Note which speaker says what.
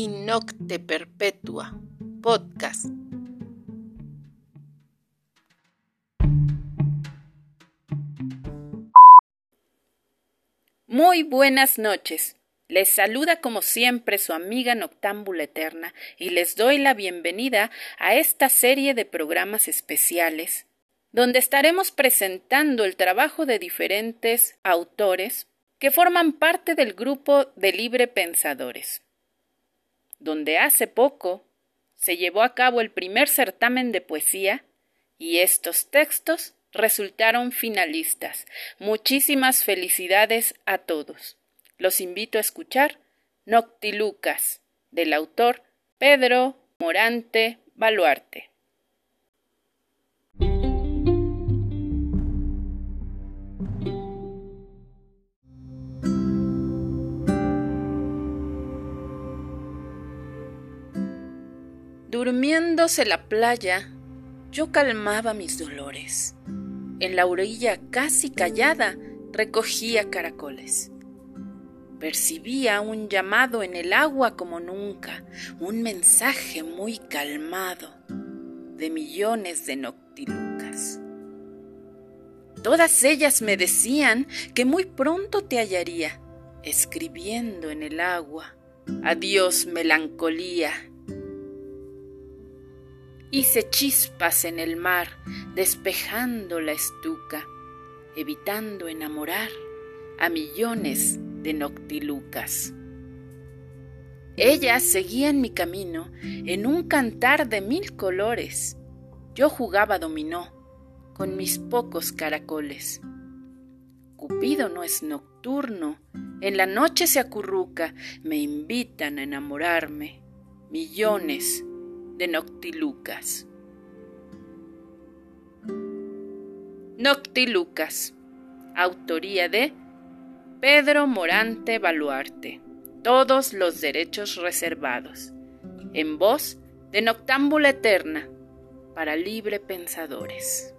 Speaker 1: Innocte Perpetua Podcast. Muy buenas noches. Les saluda como siempre su amiga Noctámbula Eterna y les doy la bienvenida a esta serie de programas especiales donde estaremos presentando el trabajo de diferentes autores que forman parte del grupo de libre pensadores donde hace poco se llevó a cabo el primer certamen de poesía y estos textos resultaron finalistas. Muchísimas felicidades a todos. Los invito a escuchar Noctilucas del autor Pedro Morante Baluarte. Durmiéndose la playa, yo calmaba mis dolores. En la orilla casi callada recogía caracoles. Percibía un llamado en el agua como nunca, un mensaje muy calmado de millones de noctilucas. Todas ellas me decían que muy pronto te hallaría, escribiendo en el agua. Adiós, melancolía Hice chispas en el mar, despejando la estuca, evitando enamorar a millones de noctilucas. Ellas seguían mi camino en un cantar de mil colores. Yo jugaba dominó con mis pocos caracoles. Cupido no es nocturno, en la noche se acurruca, me invitan a enamorarme. Millones de Noctilucas. Noctilucas, autoría de Pedro Morante Baluarte. Todos los derechos reservados. En voz de Noctámbula Eterna para libre pensadores.